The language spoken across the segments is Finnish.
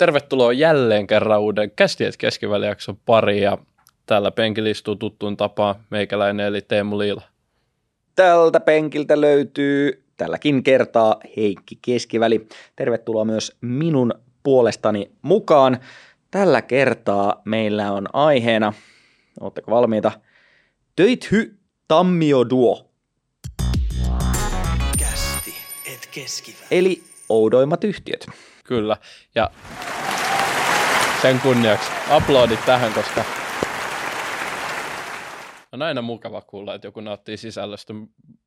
tervetuloa jälleen kerran uuden Kästiet keskivälijakson pari ja täällä penkillä istuu tuttuun tapaan meikäläinen eli Teemu Liila. Tältä penkiltä löytyy tälläkin kertaa Heikki Keskiväli. Tervetuloa myös minun puolestani mukaan. Tällä kertaa meillä on aiheena, oletteko valmiita, Töithy Tammio Duo. Kästi, et keskivä. Eli oudoimmat yhtiöt. Kyllä, ja sen kunniaksi aplodit tähän, koska on aina mukava kuulla, että joku nauttii sisällöstä.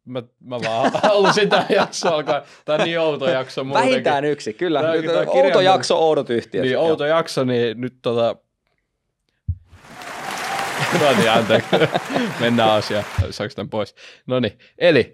Mä, mä vaan halusin tämän jakso alkaa. Tämä on niin outo jakso muutenkin. Vähintään yksi, kyllä. Tää- Nyt, tää outo jakso, oudot yhtiöt. Niin, outo jakso, niin nyt tota... no niin, anteeksi. Mennään asiaan. Saanko tämän pois? No niin, eli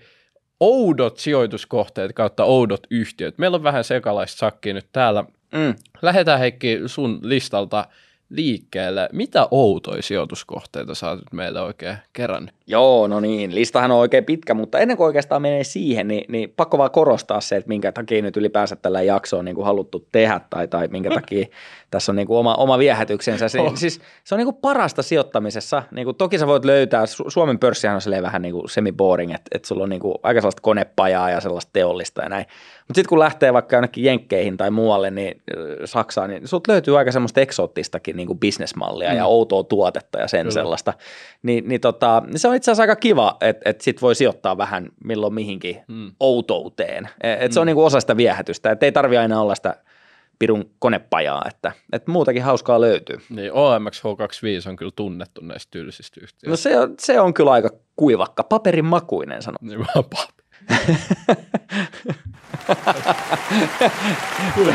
oudot sijoituskohteet kautta oudot yhtiöt. Meillä on vähän sekalaista sakkia nyt täällä. Mm. Lähdetään Heikki sun listalta liikkeelle. Mitä outoja sijoituskohteita sä oot nyt meille oikein kerännyt? Joo, no niin, listahan on oikein pitkä, mutta ennen kuin oikeastaan menee siihen, niin, niin pakko vaan korostaa se, että minkä takia nyt ylipäänsä tällä jaksoa on niin kuin haluttu tehdä tai, tai minkä takia tässä on niin kuin oma, oma viehätyksensä. Se, Oh. siis, se on niin kuin parasta sijoittamisessa. Niin kuin, toki sä voit löytää, Su- Suomen pörssihän on vähän niin kuin semi-boring, että, että sulla on niin kuin aika sellaista konepajaa ja sellaista teollista ja näin. Mutta sitten kun lähtee vaikka jonnekin Jenkkeihin tai muualle, niin ö, Saksaan, niin sut löytyy aika semmoista eksoottistakin niin kuin bisnesmallia mm. ja outoa tuotetta ja sen Kyllä. sellaista. Niin, niin tota, se on itse asiassa aika kiva, että, että sit voi sijoittaa vähän milloin mihinkin Mm. outouteen. Et, et se on niin kuin osa sitä viehätystä, että ei tarvi aina olla sitä pirun konepajaa, että, että muutakin hauskaa löytyy. Niin OMX H25 on kyllä tunnettu näistä tylsistä yhtiöistä. No se on, se on kyllä aika kuivakka, paperin makuinen sano. Niin vaan pap- Kuuluu-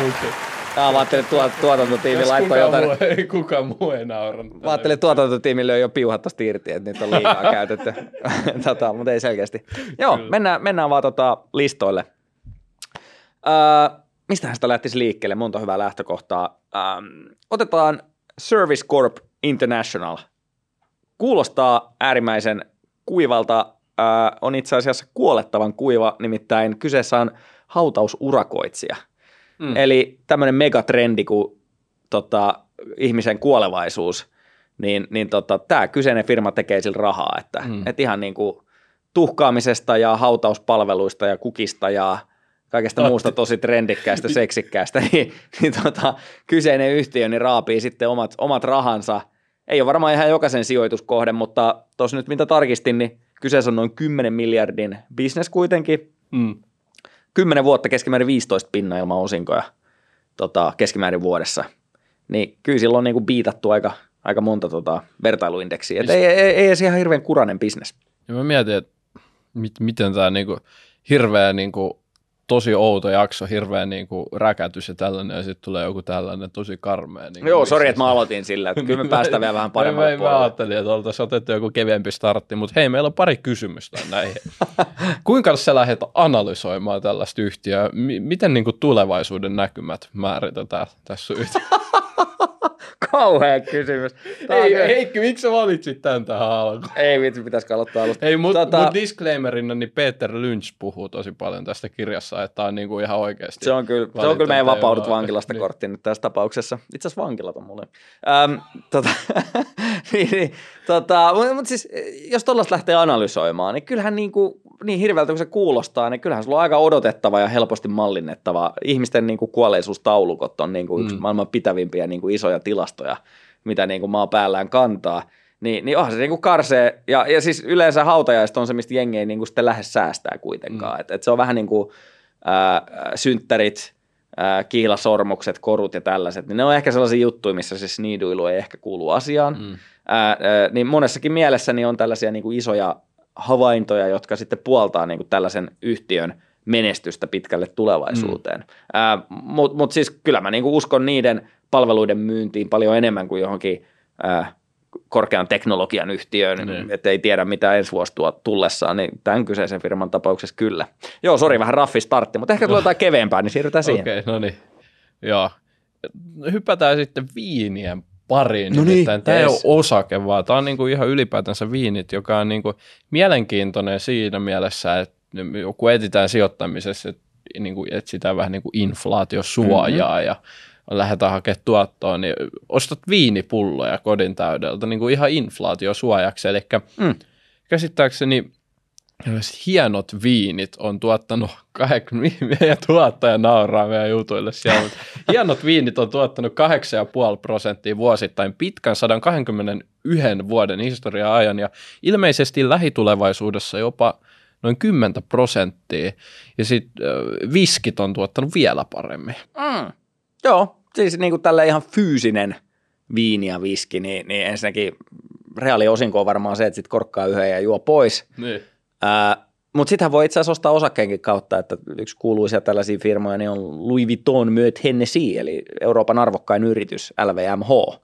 Aa, mä ajattelin, että tuot, tuotantotiimi laittoi jotain. Muu, ei, kuka muu ei naurannut. Mä ajattelin, että tuotantotiimi löi jo piuhat tosta irti, että nyt on liikaa käytetty, tota, mutta ei selkeästi. Joo, Kyllä. mennään, mennään vaan tota listoille. Öö, mistähän sitä lähtisi liikkeelle? Monta hyvää lähtökohtaa. Ähm, otetaan Service Corp International. Kuulostaa äärimmäisen kuivalta, öö, on itse asiassa kuolettavan kuiva, nimittäin kyseessä on hautausurakoitsija. Mm. Eli tämmöinen megatrendi kuin tota, ihmisen kuolevaisuus, niin, niin tota, tämä kyseinen firma tekee sillä rahaa, että Mm. mm. et ihan niin kuin tuhkaamisesta ja hautauspalveluista ja kukista ja kaikesta Otti. muusta tosi trendikkäästä, seksikkäästä, niin, niin tota, kyseinen yhtiö niin raapii sitten omat, omat rahansa. Ei ole varmaan ihan jokaisen sijoituskohde, mutta tuossa nyt mitä tarkistin, niin kyseessä on noin 10 miljardin bisnes kuitenkin, Mm. 10 vuotta keskimäärin 15 pinnan ilman osinkoja tota, keskimäärin vuodessa. Niin kyllä silloin on niin kuin biitattu aika, aika monta tota, vertailuindeksiä. Et Siis- ei, ei, ei, edes ihan hirveän kurainen bisnes. Ja mä mietin, että mit, miten tämä niinku, hirveä niinku, tosi outo jakso, hirveä niinku, räkätys ja tällainen, ja sitten tulee joku tällainen tosi karmea. Niinku, Joo, sori, että mä aloitin sillä, että kyllä me päästään vielä vähän Mä, paremmalle mä, mä puolelle. ajattelin, että oltaisiin otettu joku kevyempi startti, mutta hei, meillä on pari kysymystä näihin. Kuinka sä lähdet analysoimaan tällaista yhtiöä? M- miten niin kuin tulevaisuuden näkymät määritetään tässä yhtiössä? Kauhea kysymys. On Ei, kyllä- Heikki, miksi sä valitsit tämän tähän alkuun? ei vitsi, pitäisikö aloittaa alusta. Ei, mutta Tota- mut disclaimerina, niin Peter Lynch puhuu tosi paljon tästä kirjassa, että tämä on niinku ihan oikeasti. Se on kyllä, se on kyllä meidän vapaudut vankilasta Niin. kortti nyt tässä tapauksessa. Itse asiassa vankilat on mulle. Ähm, tota, niin, niin, tota, mutta mut siis, jos tuollaista lähtee analysoimaan, niin kyllähän niin, kuin, niin hirveältä kuin se kuulostaa, niin kyllähän sulla on aika odotettava ja helposti mallinnettava. Ihmisten niin kuin kuolleisuustaulukot on niin kuin yksi Mm. maailman pitävimpiä niin kuin isoja tilastoja, mitä niin kuin maa päällään kantaa. Niin, niin onhan se niin kuin karsee, ja, ja siis yleensä hautajaiset on se, mistä jengi ei niin kuin sitten lähde säästää kuitenkaan. Mm. Et, et se on vähän niin kuin ää, synttärit, ää, kihlasormukset, korut ja tällaiset, niin ne on ehkä sellaisia juttuja, missä se sniiduilu ei ehkä kuulu asiaan. Mm. Ää, ää, niin monessakin mielessä niin on tällaisia niin kuin isoja havaintoja, jotka sitten puoltaa niin kuin tällaisen yhtiön menestystä pitkälle tulevaisuuteen. Mm. Mutta mut siis kyllä mä niin kuin uskon niiden palveluiden myyntiin paljon enemmän kuin johonkin ää, korkean teknologian yhtiöön, Niin. että ei tiedä mitä ensi vuosi tuo tullessaan, niin tämän kyseisen firman tapauksessa kyllä. Joo, sori, vähän raffi startti, mutta ehkä tulee jotain keveämpää, niin siirrytään siihen. Okei, okay, no niin. Joo. Hypätään sitten viinien pariin. No niin, nimittäin Tämä ei ole osake, vaan tämä on niinku ihan ylipäätänsä viinit, joka on niinku mielenkiintoinen siinä mielessä, että kun etsitään sijoittamisessa, että niinku etsitään vähän niinku inflaatiosuojaa mm-hmm. ja lähdetään hakemaan tuottoa, niin ostat viinipulloja kodin täydeltä niin kuin ihan inflaatiosuojaksi. Eli mm. käsittääkseni hienot viinit on tuottanut, meidän tuottaja nauraa meidän jutuille siellä, mutta hienot viinit on tuottanut 8,5 prosenttia vuosittain pitkän 121 vuoden historia ajan ja ilmeisesti lähitulevaisuudessa jopa noin 10 prosenttia ja sitten viskit on tuottanut vielä paremmin. Mm. Joo, siis niin kuin tällä ihan fyysinen viini ja viski, niin, niin ensinnäkin reaali osinko on varmaan se, että sit korkkaa yhden ja juo pois. Niin. Mutta sittenhän voi itse asiassa ostaa osakkeenkin kautta, että yksi kuuluisia tällaisia firmoja niin on Louis Vuitton Moet Hennessy, eli Euroopan arvokkain yritys LVMH.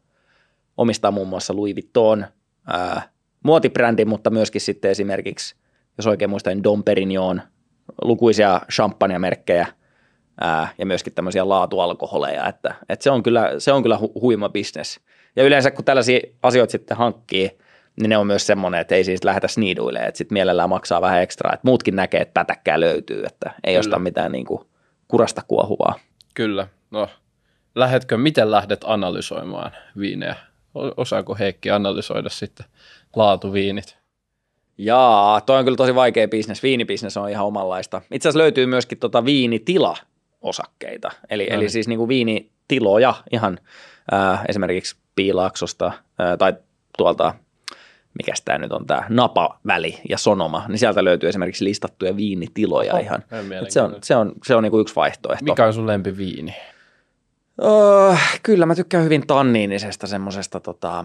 Omistaa muun muassa Louis Vuitton ää, muotibrändi, mutta myöskin sitten esimerkiksi, jos oikein muistan, Dom Perignon, lukuisia champagnemerkkejä ää, ja myöskin tämmöisiä laatualkoholeja, että, että se, on kyllä, se on kyllä hu- huima bisnes. Ja yleensä kun tällaisia asioita sitten hankkii – niin ne on myös semmoinen, että ei siis lähdetä sniiduille, että sitten mielellään maksaa vähän ekstra, että muutkin näkee, että pätäkkää löytyy, että ei Kyllä. osta mitään niin kuin kurasta kuohuvaa. Kyllä, no lähdetkö, miten lähdet analysoimaan viinejä? Osaako Heikki analysoida sitten laatuviinit? Jaa, toi on kyllä tosi vaikea bisnes. Viinibisnes on ihan omanlaista. Itse asiassa löytyy myöskin tota viinitila-osakkeita, eli, no eli siis niin kuin viinitiloja ihan äh, esimerkiksi Piilaaksosta äh, tai tuolta mikä tämä nyt on tämä napaväli ja sonoma, niin sieltä löytyy esimerkiksi listattuja viinitiloja Oho, ihan. Se on, se on, se on niin kuin yksi vaihtoehto. Mikä on sun viini? Öö, kyllä mä tykkään hyvin tanniinisesta semmoisesta tota,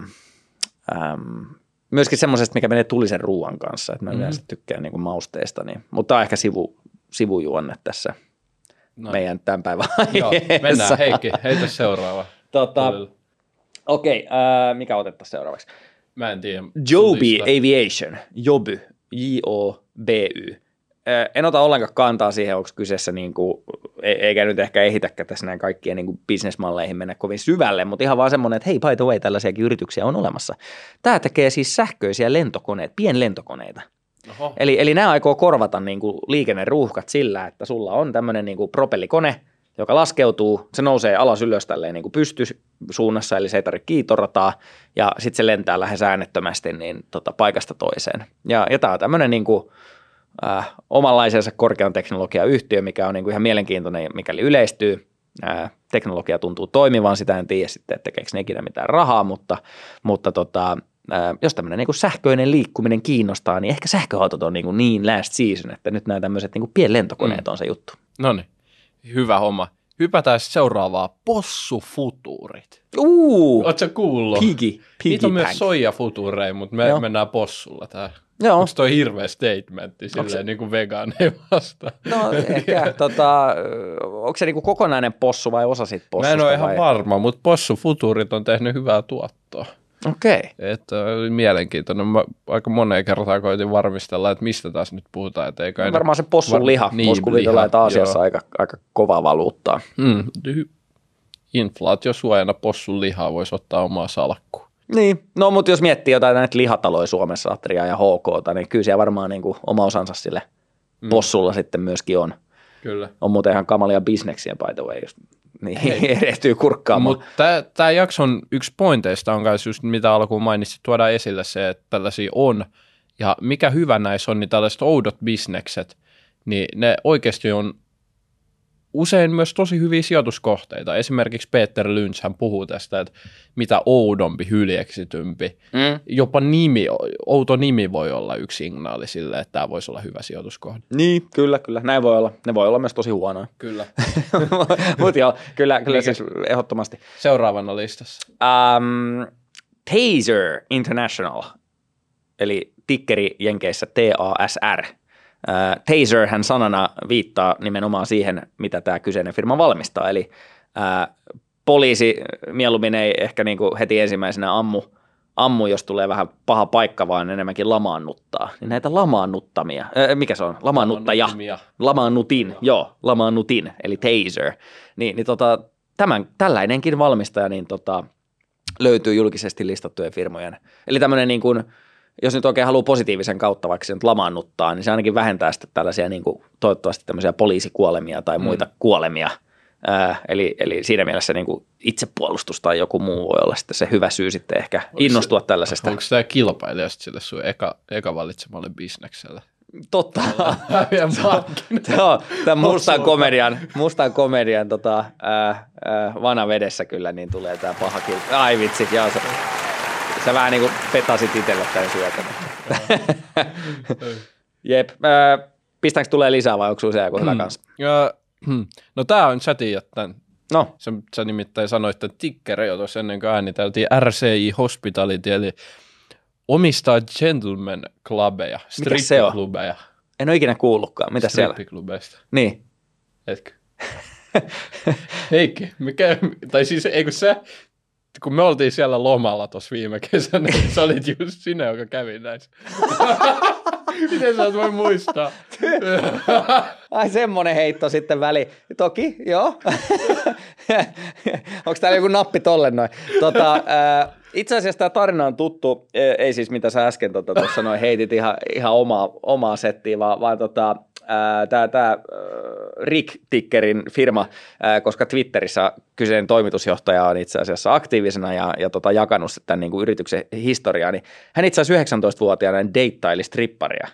äm, myöskin semmoisesta, mikä menee tulisen ruoan kanssa, että mä mm-hmm. yleensä tykkään niin kuin mausteesta, niin, mutta tämä on ehkä sivu, sivujuonne tässä no. meidän tämän päivän Joo, mennään Heikki, heitä seuraava. Tota, Okei, okay, äh, mikä otettaisiin seuraavaksi? Mä en tiedä. Joby Aviation, Joby, J-O-B-Y. En ota ollenkaan kantaa siihen, onko kyseessä, niin kuin, e- eikä nyt ehkä ehitäkään tässä näin kaikkien niin bisnesmalleihin mennä kovin syvälle, mutta ihan vaan semmoinen, että hei, by the way, tällaisiakin yrityksiä on olemassa. Tämä tekee siis sähköisiä lentokoneita, pienlentokoneita. Oho. Eli, eli nämä aikoo korvata niin kuin liikenneruuhkat sillä, että sulla on tämmöinen niin kuin propellikone, joka laskeutuu, se nousee alas ylös tälleen niin kuin pystysuunnassa, eli se ei tarvitse kiitorataa, ja sitten se lentää lähes äänettömästi niin tota, paikasta toiseen. Ja, ja tämä on tämmöinen niin kuin, äh, omanlaisensa korkean teknologian yhtiö, mikä on niin kuin ihan mielenkiintoinen, mikäli yleistyy. Äh, teknologia tuntuu toimivan, sitä en tiedä sitten, että tekeekö ne ikinä mitään rahaa, mutta, mutta tota, äh, jos tämmöinen niin sähköinen liikkuminen kiinnostaa, niin ehkä sähköautot on niin, kuin niin last season, että nyt nämä tämmöiset niin pienlentokoneet mm. on se juttu. No niin hyvä homma. Hypätään seuraavaa, possufutuurit. Uu, Oletko kuullut? Piggy, piggy Niitä on myös soijafutureja, mutta me Joo. mennään possulla täällä. Joo. Onko toi hirveä statementti silleen se... niin kuin vegaaneja vasta? No ehkä, tota, onko se niin kuin kokonainen possu vai osa siitä possusta? Mä en ole ihan vai? varma, mutta possufuturit on tehnyt hyvää tuottoa. Okei. Okay. Että mielenkiintoinen. Mä aika moneen kertaan koitin varmistella, että mistä taas nyt puhutaan. Että eikä no, varmaan se possun var... liha. Niin, Voisi kuvitella, että Aasiassa aika, aika kova valuuttaa. Mm, inflaatiosuojana possun lihaa voisi ottaa omaa salkkuun. Niin, no mutta jos miettii jotain näitä lihataloja Suomessa, Atria ja HK, niin kyllä siellä varmaan niin kuin oma osansa sille mm. possulla sitten myöskin on. Kyllä. On muuten ihan kamalia bisneksiä by the way, jos niin, erehtyy kurkkaamaan. Mutta tämä jakson yksi pointeista on myös just mitä alkuun mainitsit, tuoda esille se, että tällaisia on. Ja mikä hyvä näissä on, niin tällaiset oudot bisnekset, niin ne oikeasti on usein myös tosi hyviä sijoituskohteita. Esimerkiksi Peter Lynch hän puhuu tästä, että mitä oudompi, hyljeksitympi. Mm. Jopa nimi, outo nimi voi olla yksi signaali sille, että tämä voisi olla hyvä sijoituskohde. Niin, kyllä, kyllä. Näin voi olla. Ne voi olla myös tosi huonoja. Kyllä. Mutta joo, kyllä, kyllä siis ehdottomasti. Seuraavana listassa. Um, Taser International, eli tikkeri Jenkeissä TASR – taser hän sanana viittaa nimenomaan siihen, mitä tämä kyseinen firma valmistaa, eli ää, poliisi mieluummin ei ehkä niin kuin heti ensimmäisenä ammu, ammu, jos tulee vähän paha paikka, vaan enemmänkin lamaannuttaa. Niin näitä lamaannuttamia, ää, mikä se on? Lamaannuttaja. Lamaannutin, joo. joo, lamaannutin, eli taser. Niin, niin tota, tämän, tällainenkin valmistaja niin tota, löytyy julkisesti listattujen firmojen. Eli tämmöinen niin kuin, jos nyt oikein haluaa positiivisen kautta vaikka se nyt lamaannuttaa, niin se ainakin vähentää sitten tällaisia niin kuin, toivottavasti tämmöisiä poliisikuolemia tai muita mm. kuolemia Ää, eli, eli siinä mielessä niin kuin itsepuolustus tai joku muu voi olla sitten se hyvä syy sitten ehkä innostua se, tällaisesta. Onko tämä kilpailija sitten sille sun eka, eka valitsemalle bisnekselle? Totta. Joo, tämän mustan komedian, mustan komedian tota, ää, ää, vanavedessä kyllä niin tulee tämä paha kilpa. Ai vitsi, joo, se, sä vähän niin kuin petasit itselle tämän syötön. Jep, ää, pistäänkö tulee lisää vai onko sinulla se joku hyvä kanssa? Ja, hmm. no tämä on, tiedät tämän. No, Sä, sä nimittäin sanoit, että tikkeri jo tuossa ennen kuin ääniteltiin RCI Hospitality, eli omistaa gentleman clubeja, strippiklubeja. en ole ikinä kuullutkaan. Mitä siellä? Strippiklubeista. Niin. Etkö? Heikki, mikä, tai siis eikö sä, kun me oltiin siellä lomalla tuossa viime kesänä, niin sä olit just sinä, joka kävi näissä. Miten sä et voi muistaa? Ai semmonen heitto sitten väli. Toki, joo. Onko täällä joku nappi tolle noin? Tota, äh, itse asiassa tämä tarina on tuttu, ei siis mitä sä äsken tuossa tota, noin heitit ihan, ihan omaa, omaa settiä, vaan, vaan tota, tämä tää, Rick Tickerin firma, ää, koska Twitterissä kyseinen toimitusjohtaja on itse asiassa aktiivisena ja, ja tota, jakanut tämän niin kuin yrityksen historiaa, niin hän itse asiassa 19-vuotiaana deittaili stripparia.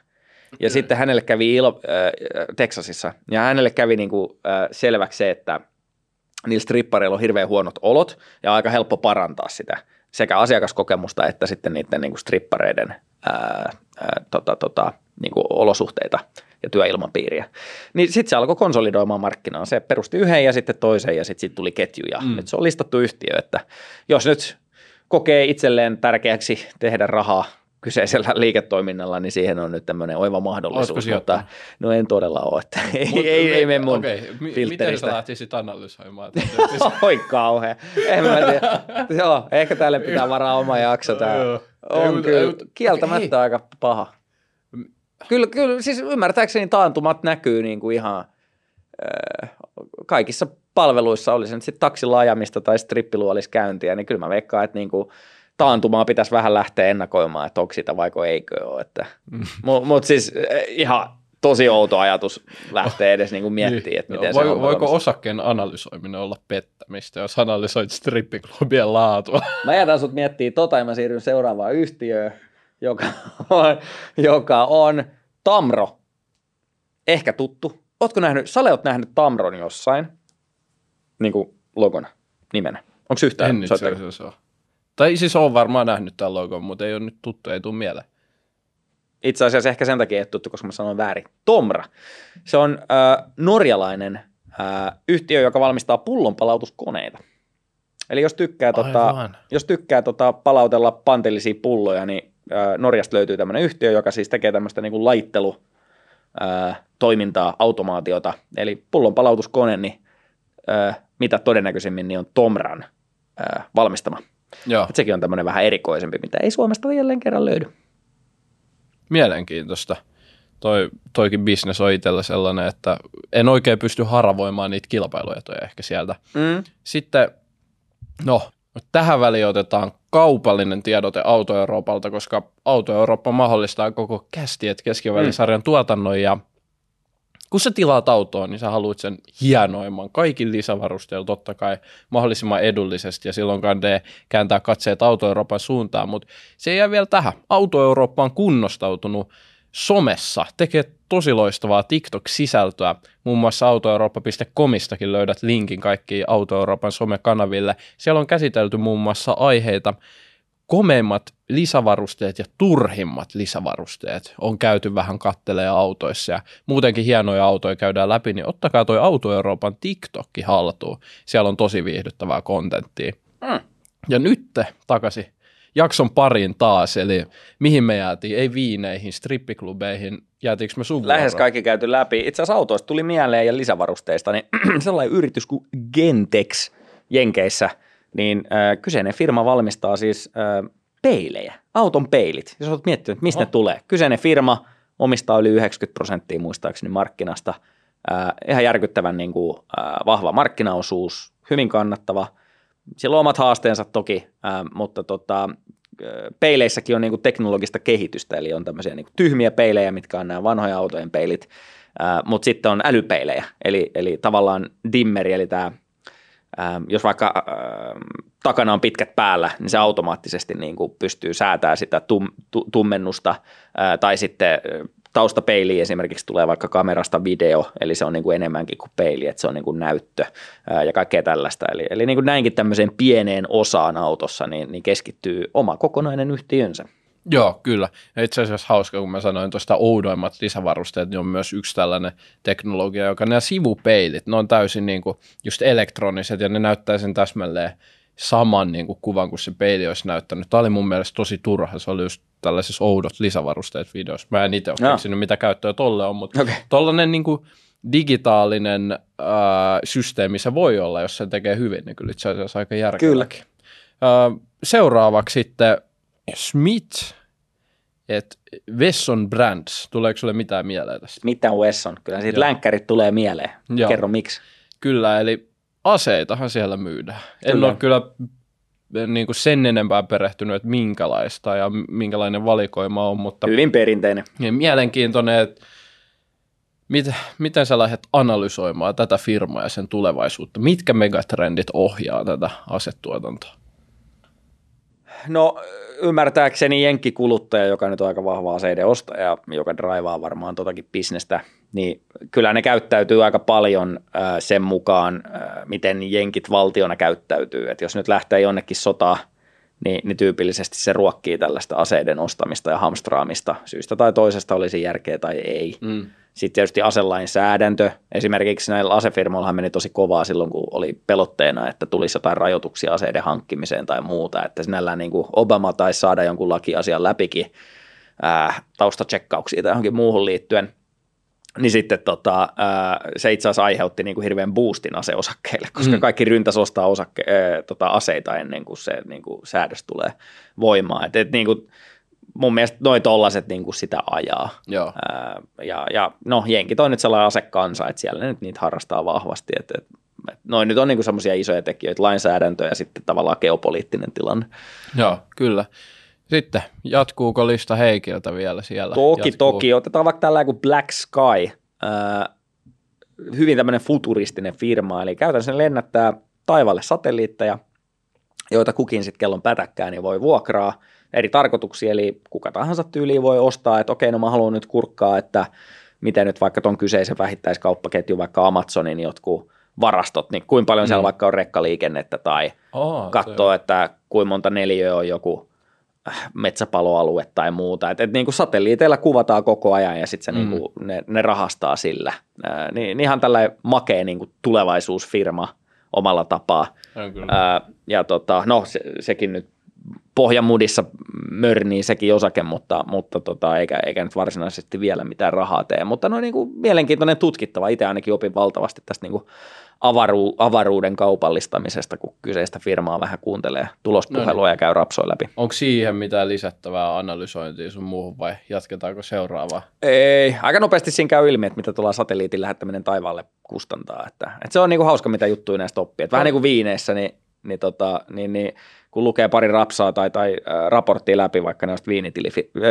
Ja sitten hänelle kävi ilo, äh, Texasissa, ja hänelle kävi niin kuin, äh, selväksi se, että niillä strippareilla on hirveän huonot olot, ja aika helppo parantaa sitä sekä asiakaskokemusta että sitten niiden niin kuin strippareiden ää, ää, tota, tota, niin kuin olosuhteita ja työilmapiiriä. Niin sitten se alkoi konsolidoimaan markkinaa. Se perusti yhden ja sitten toisen ja sitten siitä tuli ketju ja mm. nyt se on listattu yhtiö, että jos nyt kokee itselleen tärkeäksi tehdä rahaa kyseisellä liiketoiminnalla, niin siihen on nyt tämmöinen oiva mahdollisuus, mutta no en todella ole, että ei, Mut ei, ei mene mun Okei, mi- miten sä lähtisit analysoimaan? Oi kauhea. En mä tiedä. Joo, ehkä tälle pitää varaa oma jakso. Ei, on kyllä kieltämättä aika paha. Kyllä, kyllä, siis ymmärtääkseni taantumat näkyy niin kuin ihan äh, kaikissa palveluissa, oli se nyt sitten taksilla ajamista tai strippiluoliskäyntiä, niin kyllä mä veikkaan, että niin kuin taantumaa pitäisi vähän lähteä ennakoimaan, että onko sitä vaiko eikö ole. Että. Mutta mut siis äh, ihan tosi outo ajatus lähteä edes niin kuin miettimään, että miten Joo, se voi, on voiko valmis. osakkeen analysoiminen olla pettämistä, jos analysoit strippiklubien laatua? Mä jätän sut miettiä tota ja mä siirryn seuraavaan yhtiöön, joka on, joka on Tamro. Ehkä tuttu. Ootko nähnyt, Sale oot nähnyt Tamron jossain? Niin kuin logona, nimenä. Onko yhtään En itse asiassa ole. Tai siis on varmaan nähnyt tämän logon, mutta ei ole nyt tuttu, ei tule mieleen. Itse asiassa ehkä sen takia ei tuttu, koska mä sanoin väärin. Tomra. Se on äh, norjalainen äh, yhtiö, joka valmistaa pullonpalautuskoneita. Eli jos tykkää, tota, jos tykkää tota, palautella pantillisia pulloja, niin Norjasta löytyy tämmöinen yhtiö, joka siis tekee tämmöistä niin kuin laittelu toimintaa, automaatiota. Eli pullonpalautuskone, niin äh, mitä todennäköisimmin niin on Tomran valmistama. Joo, Et sekin on tämmöinen vähän erikoisempi, mitä ei Suomesta jälleen kerran löydy. mielenkiintoista. Toi, toikin bisnes on itsellä sellainen, että en oikein pysty haravoimaan niitä kilpailuetoja ehkä sieltä. Mm. Sitten, no, tähän väliin otetaan kaupallinen tiedote Auto Euroopalta, koska Auto Eurooppa mahdollistaa koko kästiet keskivälisarjan tuotannon. Ja kun sä tilaat autoa, niin sä haluat sen hienoimman, kaikin lisävarusteilla totta kai mahdollisimman edullisesti ja silloin kannattaa kääntää katseet Auto Euroopan suuntaan, mutta se ei jää vielä tähän. Auto Eurooppa on kunnostautunut somessa, tekee tosi loistavaa TikTok-sisältöä. Muun muassa autoeurooppa.comistakin löydät linkin kaikkiin Auto Euroopan somekanaville. Siellä on käsitelty muun muassa aiheita komeimmat lisävarusteet ja turhimmat lisävarusteet on käyty vähän kattelee autoissa ja muutenkin hienoja autoja käydään läpi, niin ottakaa toi Auto Euroopan TikTokki haltuun. Siellä on tosi viihdyttävää kontenttia. Mm. Ja nyt takaisin jakson pariin taas, eli mihin me jäätiin? Ei viineihin, strippiklubeihin, jäätiinkö me sun Lähes kaikki käyty läpi. Itse asiassa autoista tuli mieleen ja lisävarusteista, niin sellainen yritys kuin Gentex Jenkeissä, niin äh, kyseinen firma valmistaa siis äh, peilejä, auton peilit. Jos olet miettinyt, että mistä Oho. ne tulee. Kyseinen firma omistaa yli 90 prosenttia muistaakseni markkinasta. Äh, ihan järkyttävän niin kuin, äh, vahva markkinaosuus, hyvin kannattava. Siellä on omat haasteensa toki, äh, mutta tota, peileissäkin on niin kuin teknologista kehitystä, eli on tämmöisiä niin kuin tyhmiä peilejä, mitkä on nämä vanhoja autojen peilit, mutta sitten on älypeilejä, eli, eli tavallaan dimmeri, eli tämä jos vaikka äh, takana on pitkät päällä, niin se automaattisesti niin kuin pystyy säätämään sitä tum, tu, tummennusta äh, tai sitten äh, taustapeili esimerkiksi tulee vaikka kamerasta video, eli se on niin kuin enemmänkin kuin peili, että se on niin kuin näyttö ja kaikkea tällaista. Eli, eli niin kuin näinkin tämmöiseen pieneen osaan autossa niin, niin keskittyy oma kokonainen yhtiönsä. Joo, kyllä. Ja itse asiassa hauska, kun mä sanoin tuosta oudoimmat lisävarusteet, niin on myös yksi tällainen teknologia, joka nämä sivupeilit, ne on täysin niin kuin just elektroniset ja ne näyttää sen täsmälleen saman niin kuin kuvan kuin se peili olisi näyttänyt. Tämä oli mun mielestä tosi turha, se oli just tällaisissa oudot lisävarusteet videoissa. Mä en itse ole keksinyt, mitä käyttöä tolle on, mutta okay. tollainen niin kuin digitaalinen äh, systeemi se voi olla, jos se tekee hyvin, niin kyllä itse asiassa aika järkeväkin. Seuraavaksi sitten Smith, että Wesson Brands, tuleeko sulle mitään mieleen tästä? Mitä Wesson? Kyllä siitä Joo. länkkärit tulee mieleen. Joo. Kerro miksi. Kyllä, eli aseitahan siellä myydään. En Kyllä. ole kyllä niin kuin sen enempää perehtynyt, että minkälaista ja minkälainen valikoima on, mutta Hyvin perinteinen. ja mielenkiintoinen, että mit, miten sä lähdet analysoimaan tätä firmaa ja sen tulevaisuutta? Mitkä megatrendit ohjaa tätä asetuotantoa? No ymmärtääkseni jenkkikuluttaja, joka nyt on aika vahva aseiden ostaja, joka draivaa varmaan totakin bisnestä, niin kyllä ne käyttäytyy aika paljon äh, sen mukaan, äh, miten jenkit valtiona käyttäytyy. Et jos nyt lähtee jonnekin sotaan, niin, niin tyypillisesti se ruokkii tällaista aseiden ostamista ja hamstraamista syystä tai toisesta olisi järkeä tai ei. Mm. Sitten tietysti aselainsäädäntö. Esimerkiksi näillä asefirmoillahan meni tosi kovaa silloin, kun oli pelotteena, että tulisi jotain rajoituksia aseiden hankkimiseen tai muuta. Että sinällään niin kuin Obama taisi saada jonkun lakiasian läpikin ää, taustatsekkauksia tai johonkin muuhun liittyen. Niin sitten tota, ää, se itse asiassa aiheutti niin kuin hirveän boostin aseosakkeille, koska Mm. kaikki ryntäs ostaa osakke, ää, tota, aseita ennen kuin se niin kuin säädös tulee voimaan. Et, et, niin kuin, mun mielestä noin tollaset niin kuin sitä ajaa. Joo. Ää, ja, ja no jenkit on nyt sellainen asekansa, että siellä nyt niitä harrastaa vahvasti. Et, et, et noin nyt on niinku semmoisia isoja tekijöitä, lainsäädäntö ja sitten tavallaan geopoliittinen tilanne. Joo, kyllä. Sitten, jatkuuko lista Heikiltä vielä siellä? Toki, Jatkuu. toki. Otetaan vaikka tällainen kuin Black Sky. Ää, hyvin tämmöinen futuristinen firma, eli käytännössä lennättää taivaalle satelliitteja, joita kukin sitten kellon pätäkkää, niin voi vuokraa eri tarkoituksia, eli kuka tahansa tyyliin voi ostaa, että okei, no mä haluan nyt kurkkaa, että miten nyt vaikka ton kyseisen vähittäiskauppaketjun, vaikka Amazonin jotkut varastot, niin kuinka paljon siellä Mm. vaikka on rekkaliikennettä tai Aa, katsoa, että kuinka monta neliöä on joku äh, metsäpaloalue tai muuta. Et, et niin kuin satelliiteilla kuvataan koko ajan ja sitten Mm. niin ne, ne rahastaa sillä. Ää, niin, niin ihan tällainen makea niin kuin tulevaisuusfirma omalla tapaa. Ää, ja tota, no se, sekin nyt pohjamudissa mörnii sekin osake, mutta, mutta tota, eikä, eikä nyt varsinaisesti vielä mitään rahaa tee. Mutta no niin kuin mielenkiintoinen tutkittava. Itse ainakin opin valtavasti tästä niin kuin avaru, avaruuden kaupallistamisesta, kun kyseistä firmaa vähän kuuntelee tulospuhelua ja käy rapsoin läpi. Onko siihen mitään lisättävää analysointia sun muuhun vai jatketaanko seuraavaa? Ei, aika nopeasti siinä käy ilmi, että mitä tuolla satelliitin lähettäminen taivaalle kustantaa. Että, että se on niinku hauska, mitä juttuja näistä oppii. Että vähän niin kuin viineissä, niin, niin, tota, niin, niin kun lukee pari rapsaa tai, tai raporttia läpi vaikka näistä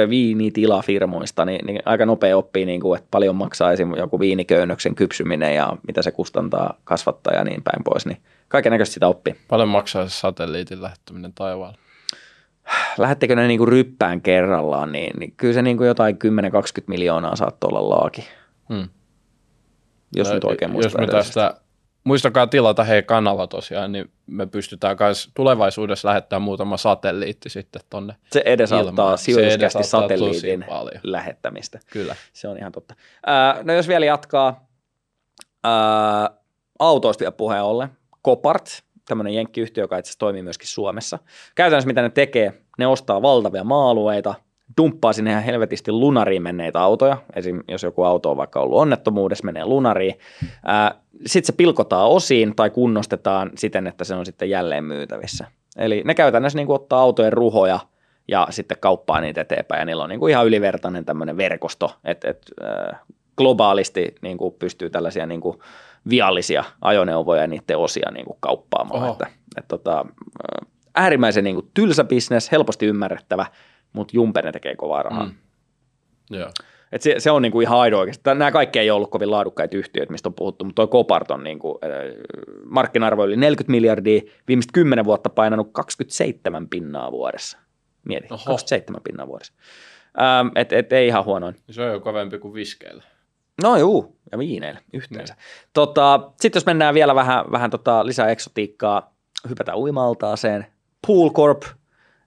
viinitilafirmoista, niin, niin aika nopea oppii, niin kuin, että paljon maksaa esim. joku viiniköynnöksen kypsyminen ja mitä se kustantaa kasvattaa ja niin päin pois. Niin kaiken näköistä sitä oppii. Paljon maksaa se satelliitin lähettäminen taivaalle? Lähettekö ne niin kuin ryppään kerrallaan, niin, niin kyllä se niin kuin jotain 10-20 miljoonaa saattoi olla laaki, Hmm. jos No, nyt oikein Jos me tästä, muistakaa tilata hei kanava tosiaan, niin me pystytään myös tulevaisuudessa lähettämään muutama satelliitti sitten tonne. Se edesauttaa sijoituskästi satelliitin lähettämistä. Kyllä. Se on ihan totta. Ää, no jos vielä jatkaa ää, autoista vielä puheen ollen. Copart, tämmöinen jenkkiyhtiö, joka itse asiassa toimii myöskin Suomessa. Käytännössä mitä ne tekee, ne ostaa valtavia maa-alueita, dumppaa sinne ihan helvetisti lunariin menneitä autoja. Esim. jos joku auto on vaikka ollut onnettomuudessa, menee lunariin. Sitten se pilkotaan osiin tai kunnostetaan siten, että se on sitten jälleen myytävissä. Eli ne käytännössä niin kuin ottaa autojen ruhoja ja sitten kauppaa niitä eteenpäin. Ja niillä on niin kuin ihan ylivertainen tämmöinen verkosto, että et, äh, globaalisti niin kuin pystyy tällaisia niin kuin viallisia ajoneuvoja ja niiden osia niin kuin kauppaamaan. Oho. Että, et, tota, äh, äärimmäisen niin kuin tylsä bisnes, helposti ymmärrettävä, mutta Jumpe ne tekee kovaa rahaa. Mm. Joo. Et se, se on niin kuin ihan aido oikeasti. Nämä kaikki ei ollut kovin laadukkaita yhtiöitä, mistä on puhuttu, mutta tuo Copart on niin kuin, äh, markkina-arvo yli 40 miljardia, viimeiset 10 vuotta painanut 27 pinnaa vuodessa. Mieti, Oho. 27 pinnaa vuodessa. Ähm, et, et, ei ihan huonoin. Se on jo kovempi kuin viskeillä. No juu, ja viineillä yhteensä. Tota, Sitten jos mennään vielä vähän, vähän tota lisää eksotiikkaa, hypätään uima-altaaseen. Pool Corp,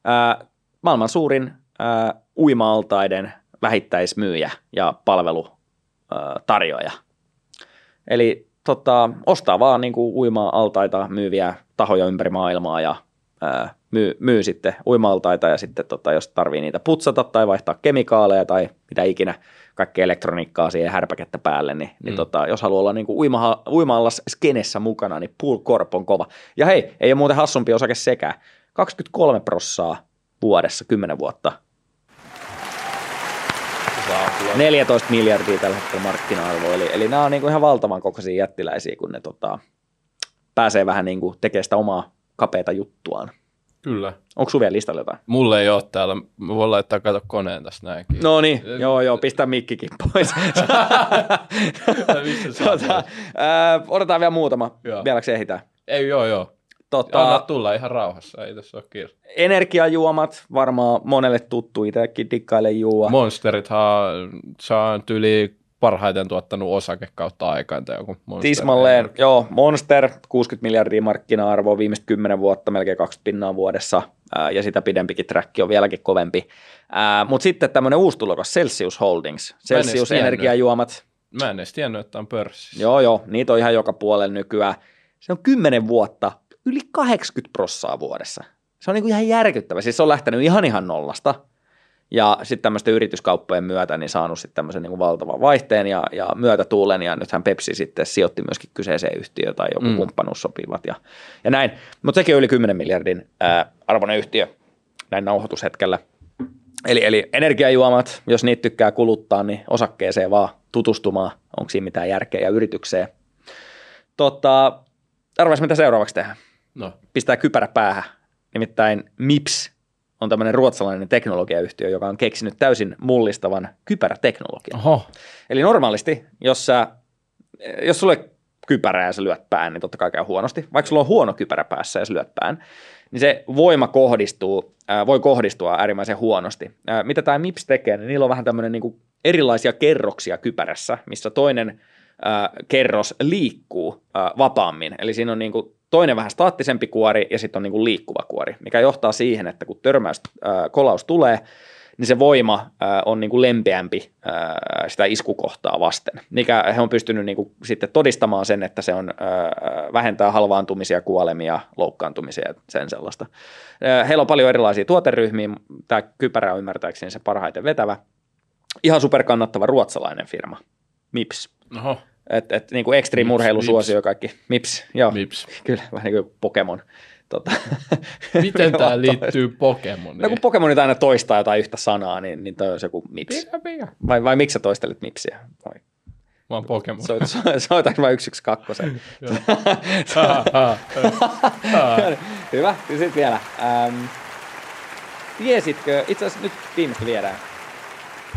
ää, maailman suurin ää, uima-altaiden vähittäismyyjä ja palvelutarjoaja. Eli tota, ostaa vaan niin kuin uima-altaita myyviä tahoja ympäri maailmaa ja ää, myy, myy sitten uima-altaita ja sitten tota, jos tarvii niitä putsata tai vaihtaa kemikaaleja tai mitä ikinä, kaikkea elektroniikkaa siihen härpäkettä päälle, niin, niin Mm. tota, jos haluaa olla niin kuin uima, uima-allas skenessä mukana, niin Pool Corp on kova. Ja hei, ei ole muuten hassumpi osake sekä 23 prossaa vuodessa 10 vuotta. 14 miljardia tällä hetkellä markkina-arvo, eli, eli nämä on niin kuin ihan valtavan kokoisia jättiläisiä, kun ne tota, pääsee vähän niin kuin tekemään sitä omaa kapeata juttuaan. Kyllä. Onko sun vielä listalla jotain? Mulle ei ole täällä. Mä voin laittaa kato koneen tästä näinkin. No niin, joo joo, pistä mikkikin pois. Tota, ää, otetaan vielä muutama, Joo. vieläkö ehditään. Ei, joo, joo. Anna Tota, tulla ihan rauhassa, ei tässä ole kiire. energiajuomat, varmaan monelle tuttu, itsekin dikkailen juua. Monsterithan saa yli parhaiten tuottanut osake kautta aikaan tai joku Monster. Tismalleen, joo, Monster, 60 miljardia markkina-arvoa viimeiset 10 vuotta, melkein 20 pinnaa vuodessa, ää, ja sitä pidempikin track on vieläkin kovempi. Mutta sitten tämmöinen uusi tulokas, Celsius Holdings, Celsius energiajuomat, Mä en edes tiennyt, että on pörssissä. joo joo, niitä on ihan joka puolella nykyään. Se on 10 vuotta, yli 80 prossaa vuodessa. Se on niinku ihan järkyttävä, siis se on lähtenyt ihan ihan nollasta, ja sitten tämmöisten yrityskauppojen myötä niin saanut sitten tämmöisen niin valtavan vaihteen ja, ja myötätuulen, ja nythän Pepsi sitten sijoitti myöskin kyseiseen yhtiöön tai joku Mm. kumppanuus sopivat ja, ja näin. Mutta sekin on yli 10 miljardin ää, arvoinen yhtiö näin nauhoitushetkellä. Eli, eli energiajuomat, jos niitä tykkää kuluttaa, niin osakkeeseen vaan tutustumaan, onko siinä mitään järkeä ja yritykseen. Tota, arvais mitä seuraavaksi tehdään? No, pistää kypärä päähän. Nimittäin MIPS on tämmöinen ruotsalainen teknologiayhtiö, joka on keksinyt täysin mullistavan kypäräteknologian. oho. Eli normaalisti, jos, sä, jos sulle kypärää ja sä lyöt pään, niin totta kai käy huonosti. Vaikka sulla on huono kypärä päässä ja sä lyöt pään, niin se voima kohdistuu, ää, voi kohdistua äärimmäisen huonosti. Ää, mitä tämä MIPS tekee, niin niillä on vähän tämmöinen niinku erilaisia kerroksia kypärässä, missä toinen ää, kerros liikkuu ää, vapaammin. Eli siinä on niinku toinen vähän staattisempi kuori ja sitten on niinku liikkuva kuori, mikä johtaa siihen, että kun törmäys, ää, kolaus tulee, niin se voima ää, on niin kuin lempeämpi ää, sitä iskukohtaa vasten, mikä he on pystynyt niin kuin sitten todistamaan sen, että se on ää, vähentää halvaantumisia, kuolemia, loukkaantumisia ja sen sellaista. Ää, Heillä on paljon erilaisia tuoteryhmiä, tämä kypärä on ymmärtääkseni se parhaiten vetävä. Ihan superkannattava ruotsalainen firma, MIPS. Oho, Et, et, niin kuin extreme urheilusuosio kaikki. MIPS, joo. mips. Kyllä, vähän niin kuin Pokemon. Tota, Miten tämä liittyy Pokemoniin? No kun Pokemonit aina toistaa jotain yhtä sanaa, niin, niin toi on se joku MIPS. Pika, pika. Vai, vai miksi sä toistelet mipsiä? Vai? Mä oon Pokemon. Soit, so- soitanko mä yksi yksi kakkosen? Ha, ha, ha. Hyvä. Ja sitten vielä. Ähm, tiesitkö, itse asiassa nyt viimeistä viedään.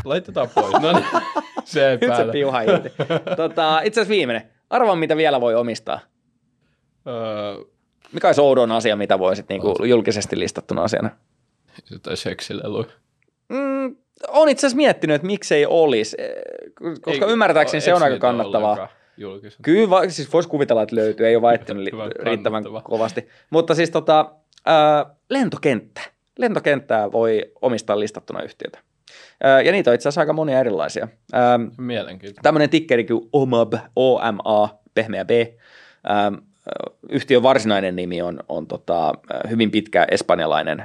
Laitetaan pois. No niin, se ei Nyt se piuha irti. tota, itse asiassa viimeinen. Arvaa, mitä vielä voi omistaa. Öö, Mikä olisi oudon asia, mitä voisit niinku julkisesti listattuna asiana? jotain seksileluja. Mm, on itse asiassa miettinyt, että miksei olisi, koska Ei- ymmärtääkseni se on aika kannattavaa. julkisen? Kyllä, va- siis voisi kuvitella, että löytyy, ei ole väittänyt li- riittävän kovasti. Mutta siis tota, ää, lentokenttä. Lentokenttää voi omistaa listattuna yhtiötä. Ja niitä on itse asiassa aika monia erilaisia. Mielenkiintoista. tämmöinen tikkeri kuin OMAB, OMA, pehmeä B. Yhtiön varsinainen nimi on, on tota, hyvin pitkä espanjalainen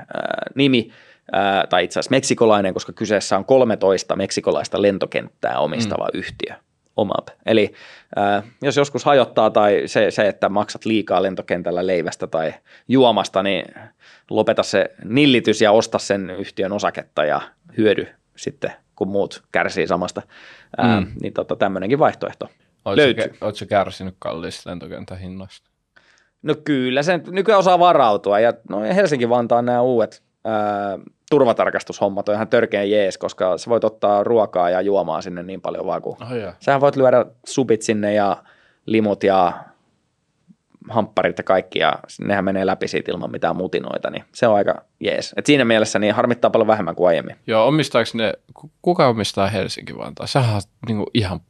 nimi, tai itse asiassa meksikolainen, koska kyseessä on 13 meksikolaista lentokenttää omistava mm. yhtiö. OMAB. Eli ää, jos joskus hajottaa tai se, se, että maksat liikaa lentokentällä leivästä tai juomasta, niin lopeta se nillitys ja osta sen yhtiön osaketta ja hyödy sitten, kun muut kärsii samasta. Ää, Mm. Niin tota, tämmöinenkin vaihtoehto. Oletko löytyy. Oletko kärsinyt kalliista lentokentän hinnoista? No kyllä, sen nykyään osaa varautua ja no Helsinki-Vantaan nämä uudet ää, turvatarkastushommat on ihan törkeä jees, koska sä voit ottaa ruokaa ja juomaa sinne niin paljon vaan kuin Oh, yeah. Sähän voit lyödä subit sinne ja limut ja hampparit ja kaikki ja nehän menee läpi siitä ilman mitään mutinoita, niin se on aika jees. Et siinä mielessä niin harmittaa paljon vähemmän kuin aiemmin. Joo, omistaako ne, ku- kuka omistaa Helsinki Vantaa? Sehän on niinku ihan,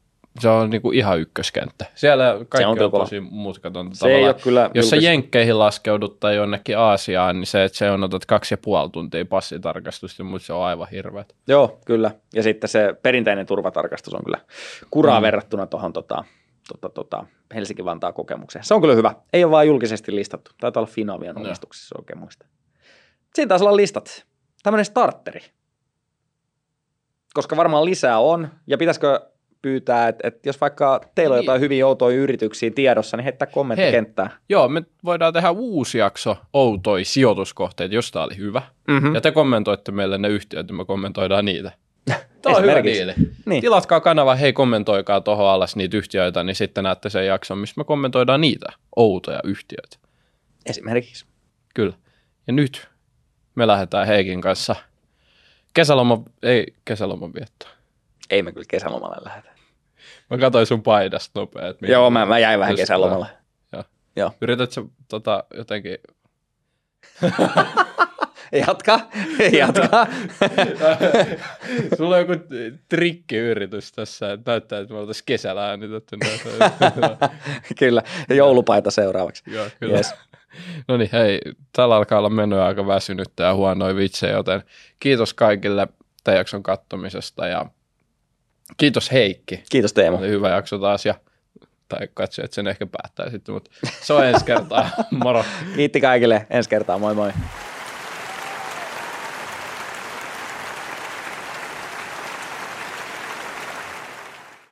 se on niinku ihan ykköskenttä. Siellä kaikki on, kyllä on kova. tosi mutkatonta Se ei tavallaan. ole kyllä Jos sä Jenkkeihin laskeudut tai jonnekin Aasiaan, niin se, että se on otat kaksi ja puoli tuntia passitarkastusta, mutta se on aivan hirveät. Joo, kyllä. Ja sitten se perinteinen turvatarkastus on kyllä kuraa mm. verrattuna tuohon tota, tota, tota, Helsinki-Vantaan kokemukseen. Se on kyllä hyvä. Ei ole vaan julkisesti listattu. Taitaa olla Finavian omistuksessa oikein muista. Siinä taisi olla listat. Tämmöinen starteri. Koska varmaan lisää on. Ja pitäisikö pyytää, että, että jos vaikka teillä on Niin. jotain hyvin outoja yrityksiä tiedossa, niin heittää kommenttikenttää. Joo, me voidaan tehdä uusi jakso outoi sijoituskohteita, jos tää oli hyvä. Mm-hmm. Ja te kommentoitte meille ne yhtiöt, ja me kommentoidaan niitä. Tämä on hyvä diili. Niin. Tilatkaa kanava, hei kommentoikaa tuohon alas niitä yhtiöitä, niin sitten näette sen jakson, missä me kommentoidaan niitä outoja yhtiöitä. Esimerkiksi. Kyllä. Ja nyt me lähdetään Heikin kanssa kesäloma, ei kesäloman viettoon. Ei me kyllä kesälomalle lähdetä. Mä katsoin sun paidasta nopea. Että Joo, mä, mä jäin vähän kesälomalle. Joo. Joo. Yritätkö tota, jotenkin... Jatka, jatka. Sulla on joku trikkiyritys tässä, että näyttää, että me oltaisiin kesällä äänitetty. näitä. kyllä, ja joulupaita seuraavaksi. Joo, kyllä. Yes. No niin, hei, täällä alkaa olla menoa aika väsynyttä ja huonoja vitsejä, joten kiitos kaikille tämän jakson kattomisesta ja kiitos Heikki. Kiitos Teemu. Oli hyvä jakso taas ja tai katsojat sen ehkä päättää sitten, mutta se on ensi kertaa. Moro. Kiitti kaikille. Ensi kertaa. Moi moi.